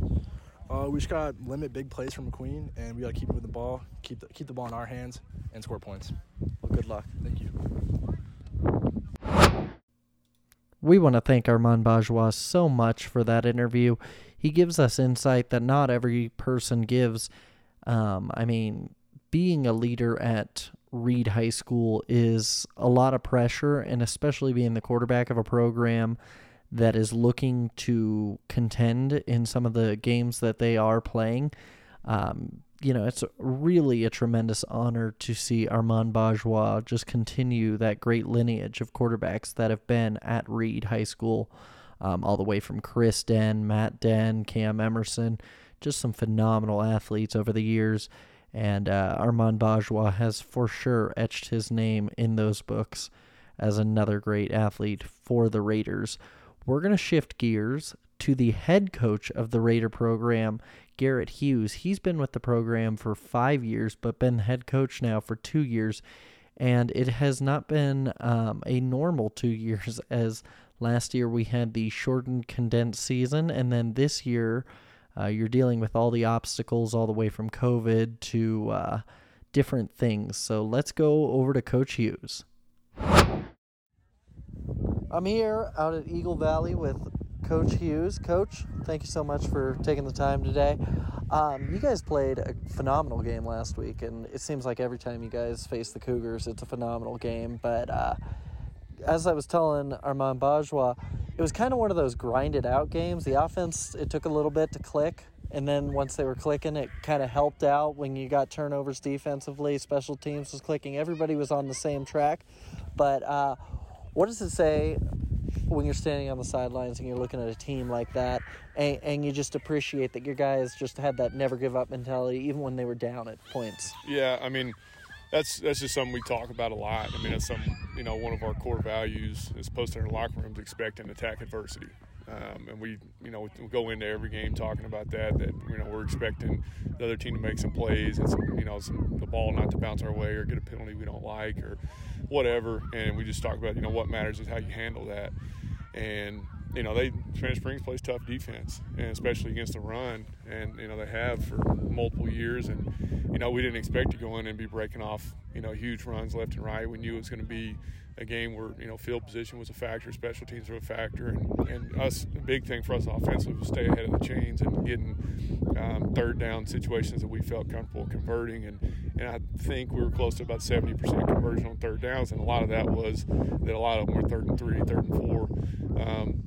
Uh, we just got to limit big plays from McQueen, and we got to keep moving the ball, keep the, keep the ball in our hands, and score points.
Well, good luck.
Thank you.
We want to thank Armand Bajwa so much for that interview. He gives us insight that not every person gives. Um, I mean, being a leader at Reed High School is a lot of pressure, and especially being the quarterback of a program that is looking to contend in some of the games that they are playing. Um, you know, it's really a tremendous honor to see Armand Bajwa just continue that great lineage of quarterbacks that have been at Reed High School, um, all the way from Chris Den, Matt Den, Cam Emerson, just some phenomenal athletes over the years. And uh, Armand Bajwa has for sure etched his name in those books as another great athlete for the Raiders. We're going to shift gears to the head coach of the Raider program, Garrett Hughes. He's been with the program for five years, but been head coach now for two years. And it has not been um, a normal two years, as last year we had the shortened, condensed season. And then this year, uh, you're dealing with all the obstacles, all the way from COVID to uh, different things. So let's go over to Coach Hughes. I'm here out at Eagle Valley with Coach Hughes. Coach, thank you so much for taking the time today. Um, you guys played a phenomenal game last week, and it seems like every time you guys face the Cougars, it's a phenomenal game. But uh, as I was telling Armand Bajwa, it was kind of one of those grinded out games. The offense, it took a little bit to click. And then once they were clicking, it kind of helped out when you got turnovers defensively. Special teams was clicking. Everybody was on the same track. But uh, what does it say when you're standing on the sidelines and you're looking at a team like that and, and, you just appreciate that your guys just had that never give up mentality even when they were down at points
yeah i mean that's that's just something we talk about a lot i mean that's some you know one of our core values is posted in our locker rooms expect and attack adversity um, and we, you know, we go into every game talking about that. That you know we're expecting the other team to make some plays and some, you know, some, the ball not to bounce our way or get a penalty we don't like or whatever. And we just talk about you know what matters is how you handle that. And you know they Spanish Springs plays tough defense, and especially against the run, and you know they have for multiple years. And you know we didn't expect to go in and be breaking off you know huge runs left and right. We knew it was going to be a game where you know field position was a factor, special teams were a factor, and, and us a big thing for us offensively was stay ahead of the chains and getting um, third down situations that we felt comfortable converting. And and I think we were close to about 70% conversion on third downs, and a lot of that was that a lot of them were third and three, third and four. Um,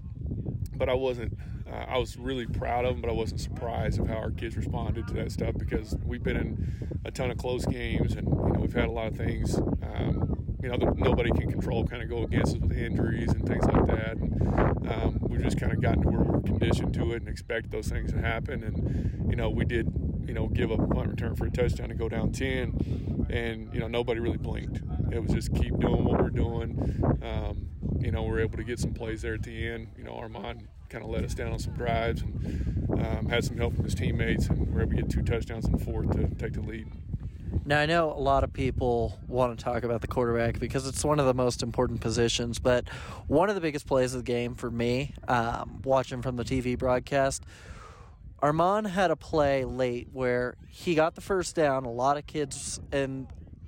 but I wasn't. Uh, I was really proud of them, but I wasn't surprised of how our kids responded to that stuff because we've been in a ton of close games, and you know we've had a lot of things. Um, you know that nobody can control kind of go against us with injuries and things like that. And, um, we've just kind of gotten to where we're conditioned to it and expect those things to happen. And you know we did you know give up a punt return for a touchdown and go down ten, and you know nobody really blinked. It was just keep doing what we're doing. Um, you know we're able to get some plays there at the end. You know Armand kind of let us down on some drives and um, had some help from his teammates, and we're able to get two touchdowns in the fourth to take the lead.
Now, I know a lot of people want to talk about the quarterback because it's one of the most important positions, but one of the biggest plays of the game for me, um, watching from the TV broadcast, Armand had a play late where he got the first down. A lot of kids in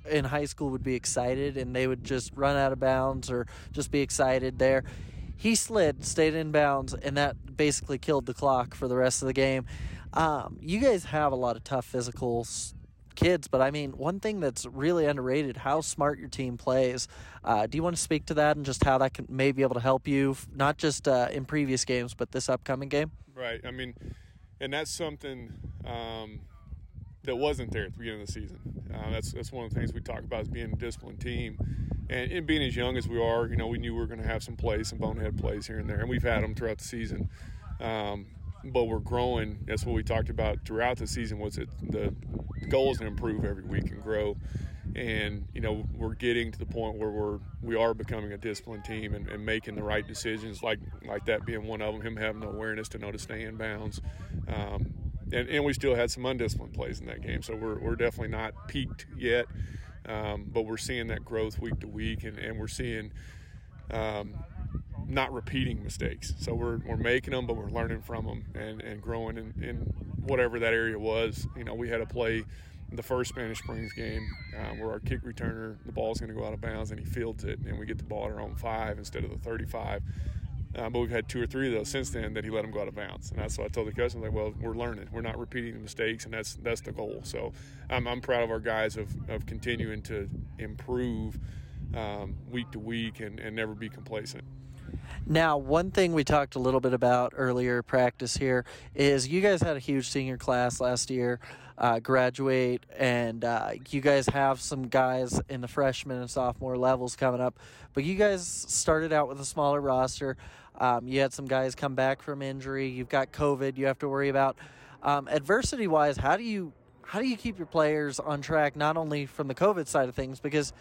in high school would be excited and they would just run out of bounds or just be excited there. He slid, stayed in bounds, and that basically killed the clock for the rest of the game. Um, you guys have a lot of tough physicals kids. But I mean, one thing that's really underrated: how smart your team plays. Uh, do you want to speak to that and just how that can may be able to help you, not just uh, in previous games, but this upcoming game?
Right. I mean, and that's something. Um, that wasn't there at the beginning of the season. Uh, that's that's one of the things we talk about as being a disciplined team, and, and being as young as we are, you know, we knew we were going to have some plays, some bonehead plays here and there, and we've had them throughout the season. Um, but we're growing. That's what we talked about throughout the season. Was it the goal is to improve every week and grow, and you know we're getting to the point where we're we are becoming a disciplined team and, and making the right decisions, like like that being one of them. Him having the awareness to know to stay in bounds. Um, and, and we still had some undisciplined plays in that game, so we're, we're definitely not peaked yet, um, but we're seeing that growth week to week, and, and we're seeing um, not repeating mistakes. So we're, we're making them, but we're learning from them and, and growing in, in whatever that area was. You know, we had a play the first Spanish Springs game um, where our kick returner, the ball's going to go out of bounds and he fields it, and we get the ball at our own five instead of the 35. Um, but we've had two or three of those since then that he let them go out of bounds, and that's what I told the coach. I'm like, well, we're learning, we're not repeating the mistakes, and that's that's the goal. So I'm, I'm proud of our guys of, of continuing to improve um, week to week and, and never be complacent.
Now, one thing we talked a little bit about earlier practice here is you guys had a huge senior class last year uh, graduate, and uh, you guys have some guys in the freshman and sophomore levels coming up. But you guys started out with a smaller roster. Um, you had some guys come back from injury. You've got COVID. You have to worry about um, adversity wise. How do you how do you keep your players on track? Not only from the COVID side of things, because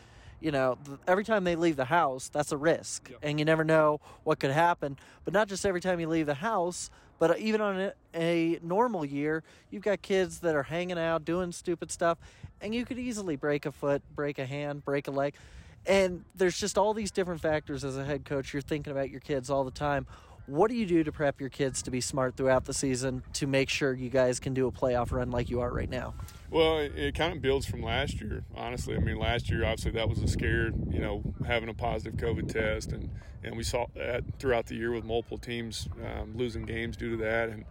you know, every time they leave the house, that's a risk, yep. and you never know what could happen. But not just every time you leave the house, but uh, even on a, a, normal year, you've got kids that are hanging out, doing stupid stuff, and you could easily break a foot, break a hand, break a leg. And there's just all these different factors as a head coach. You're thinking about your kids all the time. What do you do to prep your kids to be smart throughout the season to make sure you guys can do a playoff run like you are right now?
Well, it, it, kind of builds from last year, honestly. I mean, last year, obviously, that was a scare, you know, having a positive COVID test. And, and we saw that throughout the year with multiple teams um, losing games due to that. And,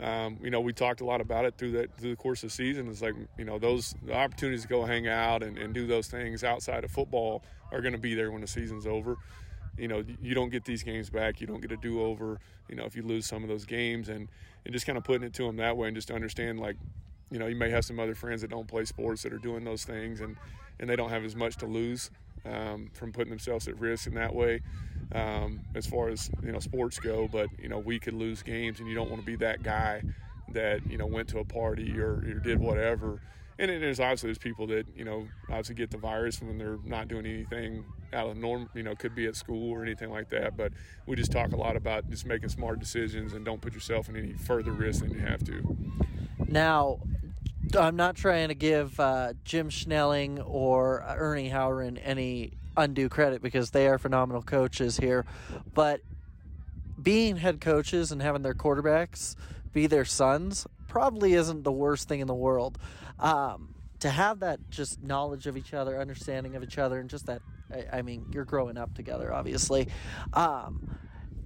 um, you know, we talked a lot about it through that through the course of the season. It's like, you know, those opportunities to go hang out and, and do those things outside of football are going to be there when the season's over. You know, you don't get these games back. You don't get a do over. You know, if you lose some of those games, and and just kind of putting it to them that way, and just to understand like you know, you may have some other friends that don't play sports that are doing those things, and and they don't have as much to lose um, from putting themselves at risk in that way. Um, as far as you know, sports go, but you know, we could lose games, and you don't want to be that guy that you know went to a party or, or did whatever. And there's obviously there's people that you know obviously get the virus when they're not doing anything out of norm. You know, could be at school or anything like that. But we just talk a lot about just making smart decisions and don't put yourself in any further risk than you have to.
Now, I'm not trying to give uh, Jim Schnelling or Ernie Howren any undue credit because they are phenomenal coaches here, but being head coaches and having their quarterbacks be their sons probably isn't the worst thing in the world. Um, to have that just knowledge of each other, understanding of each other, and just that, I, I mean, you're growing up together, obviously. Um,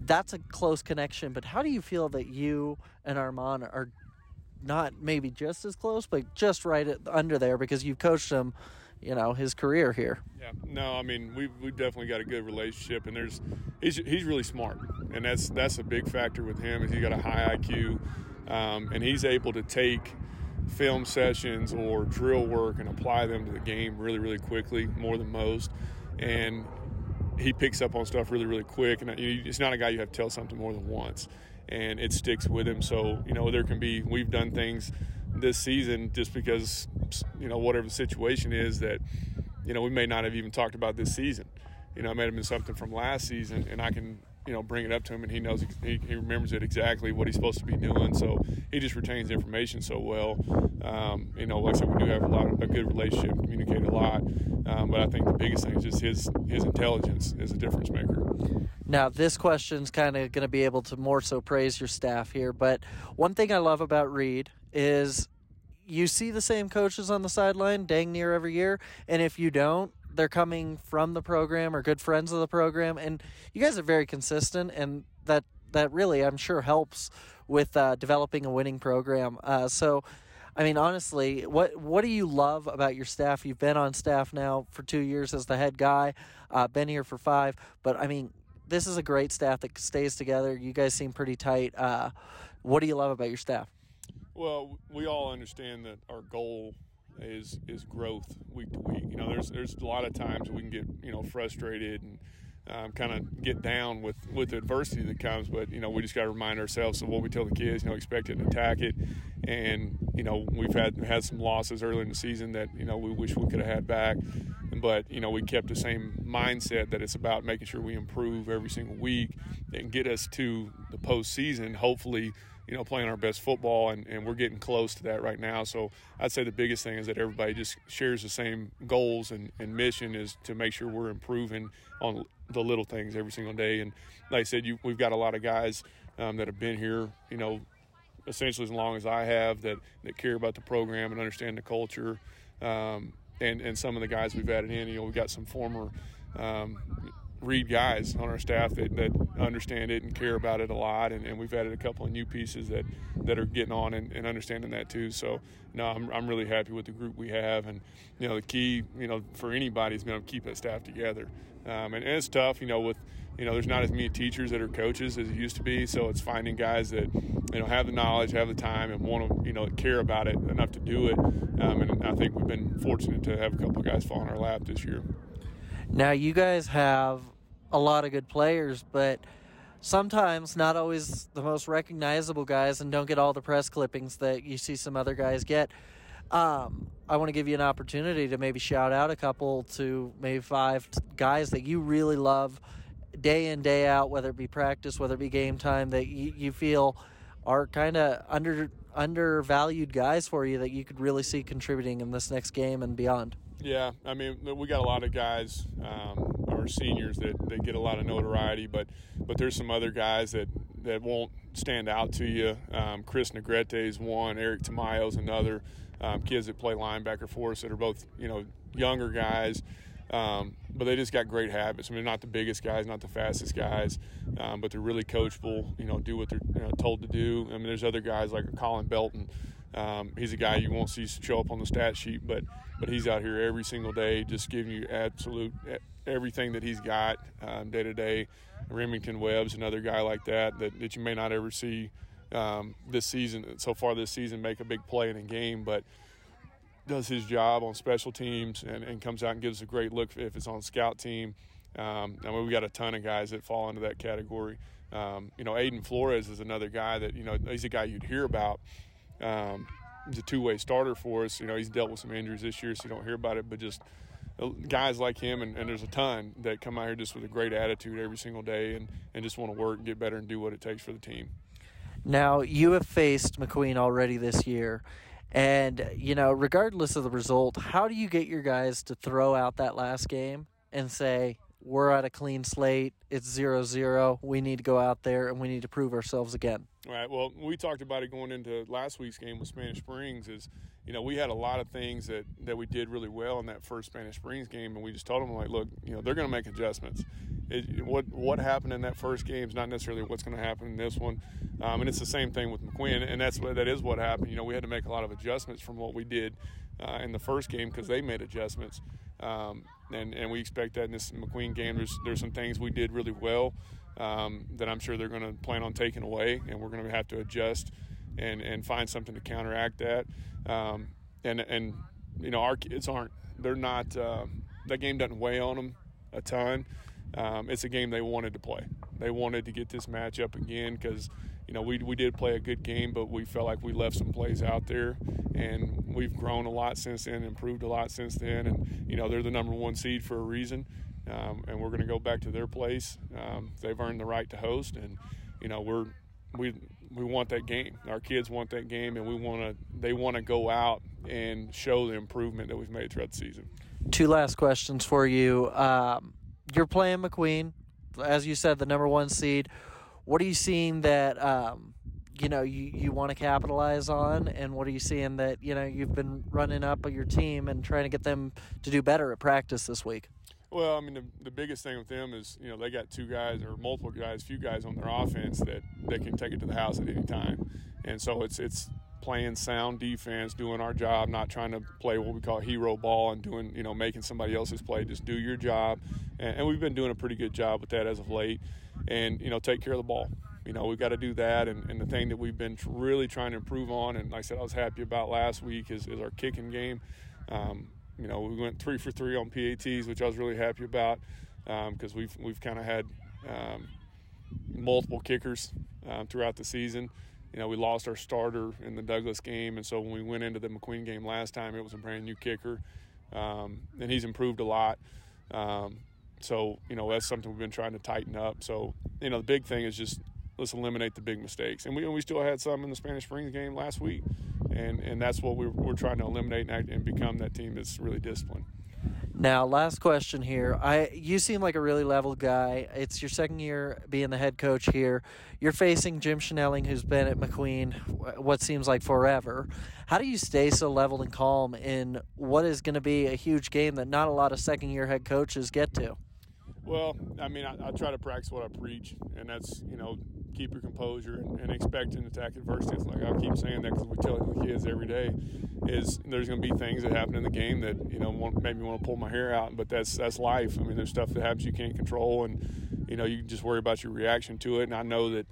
that's a close connection, but how do you feel that you and Armand are not maybe just as close, but just right under there because you've coached him, you know, his career here.
Yeah, no, I mean we we definitely got a good relationship, and there's he's he's really smart, and that's that's a big factor with him. Is he got a high IQ, um, and he's able to take film sessions or drill work and apply them to the game really really quickly, more than most, and he picks up on stuff really really quick, and it's not a guy you have to tell something more than once and it sticks with him. So, you know, there can be, we've done things this season just because, you know, whatever the situation is that, you know, we may not have even talked about this season. You know, it may have been something from last season, and I can, you know, bring it up to him, and he knows, he, he remembers it exactly what he's supposed to be doing. So he just retains information so well. Um, you know, like I said, we do have a lot of a good relationship, communicate a lot. Um, but I think the biggest thing is just his his intelligence is a difference maker.
Now, this question's kind of going to be able to more so praise your staff here, but one thing I love about Reed is you see the same coaches on the sideline dang near every year, and if you don't, they're coming from the program or good friends of the program, and you guys are very consistent, and that that really I'm sure helps with uh, developing a winning program. Uh, so. I mean, honestly, what what do you love about your staff? You've been on staff now for two years as the head guy, uh, been here for five. But I mean, this is a great staff that stays together. You guys seem pretty tight. Uh, what do you love about your staff?
Well, we all understand that our goal is is growth week to week. You know, there's there's a lot of times we can get you know frustrated and um, kind of get down with with the adversity that comes. But you know, we just got to remind ourselves of what we tell the kids. You know, expect it and attack it. And you know, we've had had some losses early in the season that you know we wish we could have had back. But you know, we kept the same mindset that it's about making sure we improve every single week and get us to the postseason. Hopefully, you know, playing our best football, and, and we're getting close to that right now. So I'd say the biggest thing is that everybody just shares the same goals and, and mission is to make sure we're improving on the little things every single day. And like I said, you, we've got a lot of guys um, that have been here, you know, essentially as long as I have that, that care about the program and understand the culture. Um, and, and some of the guys we've added in, you know, we've got some former um, Reed guys on our staff that, that understand it and care about it a lot. And, and we've added a couple of new pieces that, that are getting on and, and understanding that too. So, no, I'm, I'm really happy with the group we have. And, you know, the key, you know, for anybody is going to keep that staff together. Um, and, and, it's tough, you know, with, you know, there's not as many teachers that are coaches as it used to be. So it's finding guys that, you know, have the knowledge, have the time, and want to, you know, care about it enough to do it. Um, and I think we've been fortunate to have a couple of guys fall in our lap this year.
Now, you guys have a lot of good players, but sometimes not always the most recognizable guys and don't get all the press clippings that you see some other guys get. Um, I want to give you an opportunity to maybe shout out a couple to maybe five guys that you really love day in, day out, whether it be practice, whether it be game time, that you, you feel are kind of under undervalued guys for you that you could really see contributing in this next game and beyond.
Yeah, I mean, we got a lot of guys um, our seniors that, that get a lot of notoriety, but but there's some other guys that, that won't stand out to you. Um, Chris Negrete is one, Eric Tamayo is another. Um, kids that play linebacker for us that are both you know younger guys. Um, but they just got great habits. I mean, they're not the biggest guys, not the fastest guys, um, but they're really coachable. You know, do what they're you know, told to do. I mean, there's other guys like Colin Belton. Um, he's a guy you won't see show up on the stat sheet, but but he's out here every single day, just giving you absolute everything that he's got um, day to day. Remington Webb's another guy like that that, that you may not ever see um, this season. So far this season, make a big play in a game, but does his job on special teams and, and comes out and gives a great look if it's on scout team. Um, I mean, we got a ton of guys that fall into that category. Um, you know, Aiden Flores is another guy that you know he's a guy you'd hear about. Um, he's a two-way starter for us. You know, he's dealt with some injuries this year, so you don't hear about it. But just uh, guys like him, and, and there's a ton that come out here just with a great attitude every single day, and and just want to work and get better and do what it takes for the team.
Now you have faced McQueen already this year. And, you know, regardless of the result, how do you get your guys to throw out that last game and say, we're at a clean slate, it's zero zero, we need to go out there and we need to prove ourselves again?
All right. Well, we talked about it going into last week's game with Spanish Springs. Is you know we had a lot of things that that we did really well in that first Spanish Springs game, and we just told them like, look, you know they're going to make adjustments. It, what what happened in that first game is not necessarily what's going to happen in this one, um, and it's the same thing with McQueen, and that's that is what happened. You know we had to make a lot of adjustments from what we did uh, in the first game because they made adjustments. Um, and, and we expect that in this McQueen game. There's there's some things we did really well um, that I'm sure they're going to plan on taking away, and we're going to have to adjust and and find something to counteract that. Um, and and you know our kids aren't they're not uh, that game doesn't weigh on them a ton. Um, it's a game they wanted to play. They wanted to get this matchup again because you know we we did play a good game, but we felt like we left some plays out there, and we've grown a lot since then, improved a lot since then, and you know they're the number one seed for a reason um, and we're going to go back to their place. Um, they've earned the right to host, and you know we're we we want that game. Our kids want that game, and we want to. They want to go out and show the improvement that we've made throughout the season.
Two last questions for you. Um, you're playing McQueen, as you said, the number one seed. What are you seeing that um, you know you, you want to capitalize on, and what are you seeing that you know you've been running up your team and trying to get them to do better at practice this week?
Well, I mean, the, the biggest thing with them is, you know, they got two guys or multiple guys, few guys on their offense that they can take it to the house at any time. And so it's it's playing sound defense, doing our job, not trying to play what we call hero ball and doing, you know, making somebody else's play. Just do your job. And, and we've been doing a pretty good job with that as of late. And, you know, take care of the ball. You know, we've got to do that. And, and the thing that we've been really trying to improve on, and like I said, I was happy about last week, is, is our kicking game. Um, you know, we went three for three on PATs, which I was really happy about because um, we've we've kind of had um, multiple kickers um, throughout the season. You know, we lost our starter in the Douglas game, and so when we went into the McQueen game last time, it was a brand new kicker, um, and he's improved a lot. Um, so you know, that's something we've been trying to tighten up. So you know, the big thing is just let's eliminate the big mistakes, and we and we still had some in the Spanish Springs game last week and and that's what we're, we're trying to eliminate and, and become that team that's really disciplined.
Now, last question here. I you seem like a really level guy. It's your second year being the head coach here. You're facing Jim Schnelling, who's been at McQueen what seems like forever. How do you stay so level and calm in what is going to be a huge game that not a lot of second year head coaches get to?
Well, I mean, I, I, try to practice what I preach, and that's you know keep your composure and, and expect an attack adversity. It's like I keep saying that because we tell the kids every day is there's going to be things that happen in the game that you know want, make me want to pull my hair out, but that's that's life. I mean, there's stuff that happens you can't control, and you know you just worry about your reaction to it. And I know that.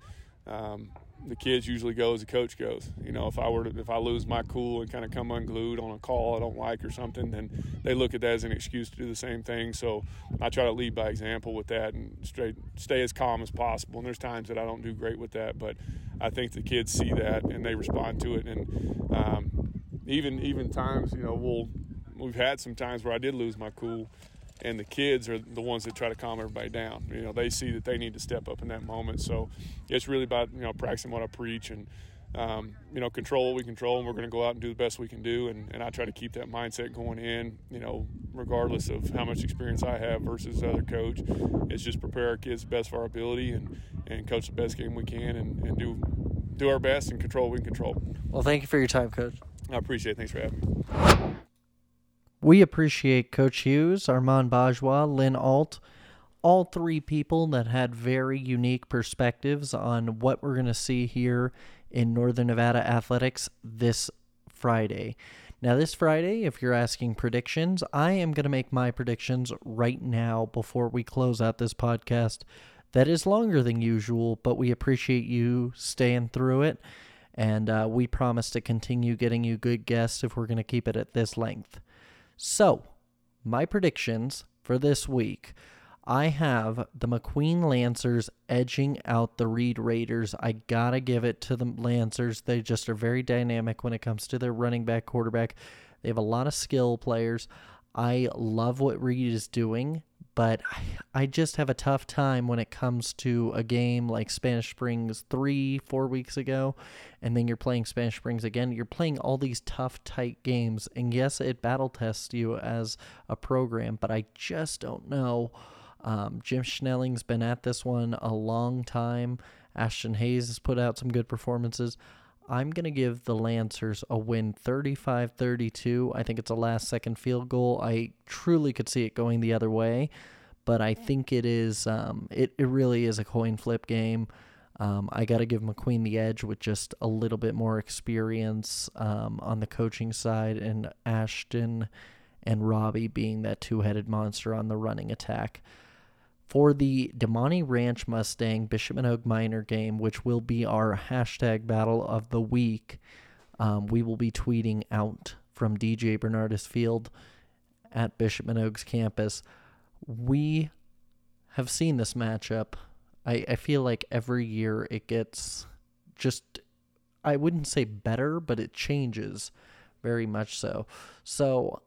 Um, the kids usually go as the coach goes. You know, if I were to, if I lose my cool and kind of come unglued on a call I don't like or something, then they look at that as an excuse to do the same thing. So I try to lead by example with that and straight stay as calm as possible. And there's times that I don't do great with that, but I think the kids see that and they respond to it. And um, even even times, you know, we'll we've had some times where I did lose my cool and the kids are the ones that try to calm everybody down. You know, they see that they need to step up in that moment. So it's really about you know practicing what I preach and um, you know, control what we control, and we're going to go out and do the best we can do. And, and I try to keep that mindset going in, you know, regardless of how much experience I have versus the other coach. It's just prepare our kids the best of our ability and, and coach the best game we can and, and do do our best and control what we can control.
Well, thank you for your time, Coach.
I appreciate it. Thanks for having me.
We appreciate Coach Hughes, Armand Bajwa, Lynn Alt, all three people that had very unique perspectives on what we're going to see here in Northern Nevada athletics this Friday. Now, this Friday, if you're asking predictions, I am going to make my predictions right now before we close out this podcast. That is longer than usual, but we appreciate you staying through it. And uh, we promise to continue getting you good guests if we're going to keep it at this length. So, my predictions for this week. I have the McQueen Lancers edging out the Reed Raiders. I gotta give it to the Lancers. They just are very dynamic when it comes to their running back, quarterback. They have a lot of skill players. I love what Reed is doing, but I, just have a tough time when it comes to a game like Spanish Springs three, four weeks ago, and then you're playing Spanish Springs again. You're playing all these tough, tight games, and yes, it battle tests you as a program, but I just don't know um, Jim Schnelling's been at this one a long time. Ashton Hayes has put out some good performances. I'm going to give the Lancers a win 35 32. I think it's a last second field goal. I truly could see it going the other way, but I think it is, um, it, it really is a coin flip game. Um, I got to give McQueen the edge with just a little bit more experience um, on the coaching side, and Ashton and Robbie being that two headed monster on the running attack for the Damonte Ranch Mustang Bishop Manogue Miner game, which will be our hashtag battle of the week. Um, we will be tweeting out from DJ Bernardus Field at Bishop Manogue's campus. We have seen this matchup. I, I feel like every year it gets just, I wouldn't say better, but it changes very much so. So,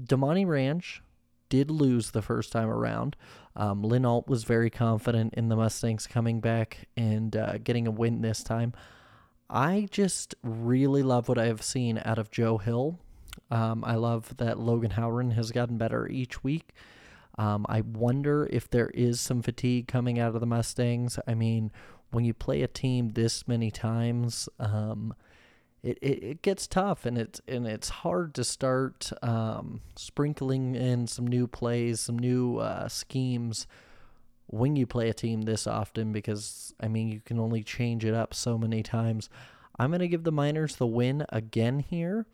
Damonte Ranch did lose the first time around. Um, Lynn Alt was very confident in the Mustangs coming back and uh, getting a win this time. I just really love what I have seen out of Joe Hill. Um, I love that Logan Howren has gotten better each week. Um, I wonder if there is some fatigue coming out of the Mustangs. I mean, when you play a team this many times, um, it, it, it gets tough and it's and it's hard to start um, sprinkling in some new plays, some new uh, schemes when you play a team this often because I mean you can only change it up so many times. I'm gonna give the Miners the win again here.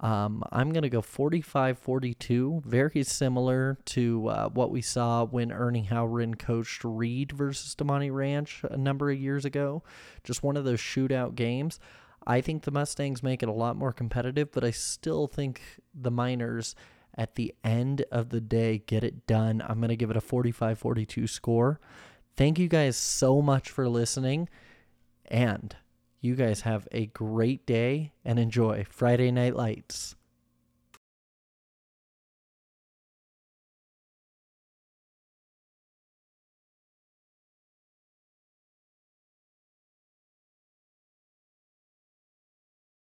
Um, I'm going to go 45 42, very similar to uh, what we saw when Ernie Howren coached Reed versus Damonte Ranch a number of years ago. Just one of those shootout games. I think the Mustangs make it a lot more competitive, but I still think the Miners at the end of the day get it done. I'm going to give it a 45 42 score. Thank you guys so much for listening. And you guys have a great day and enjoy Friday Night Lights.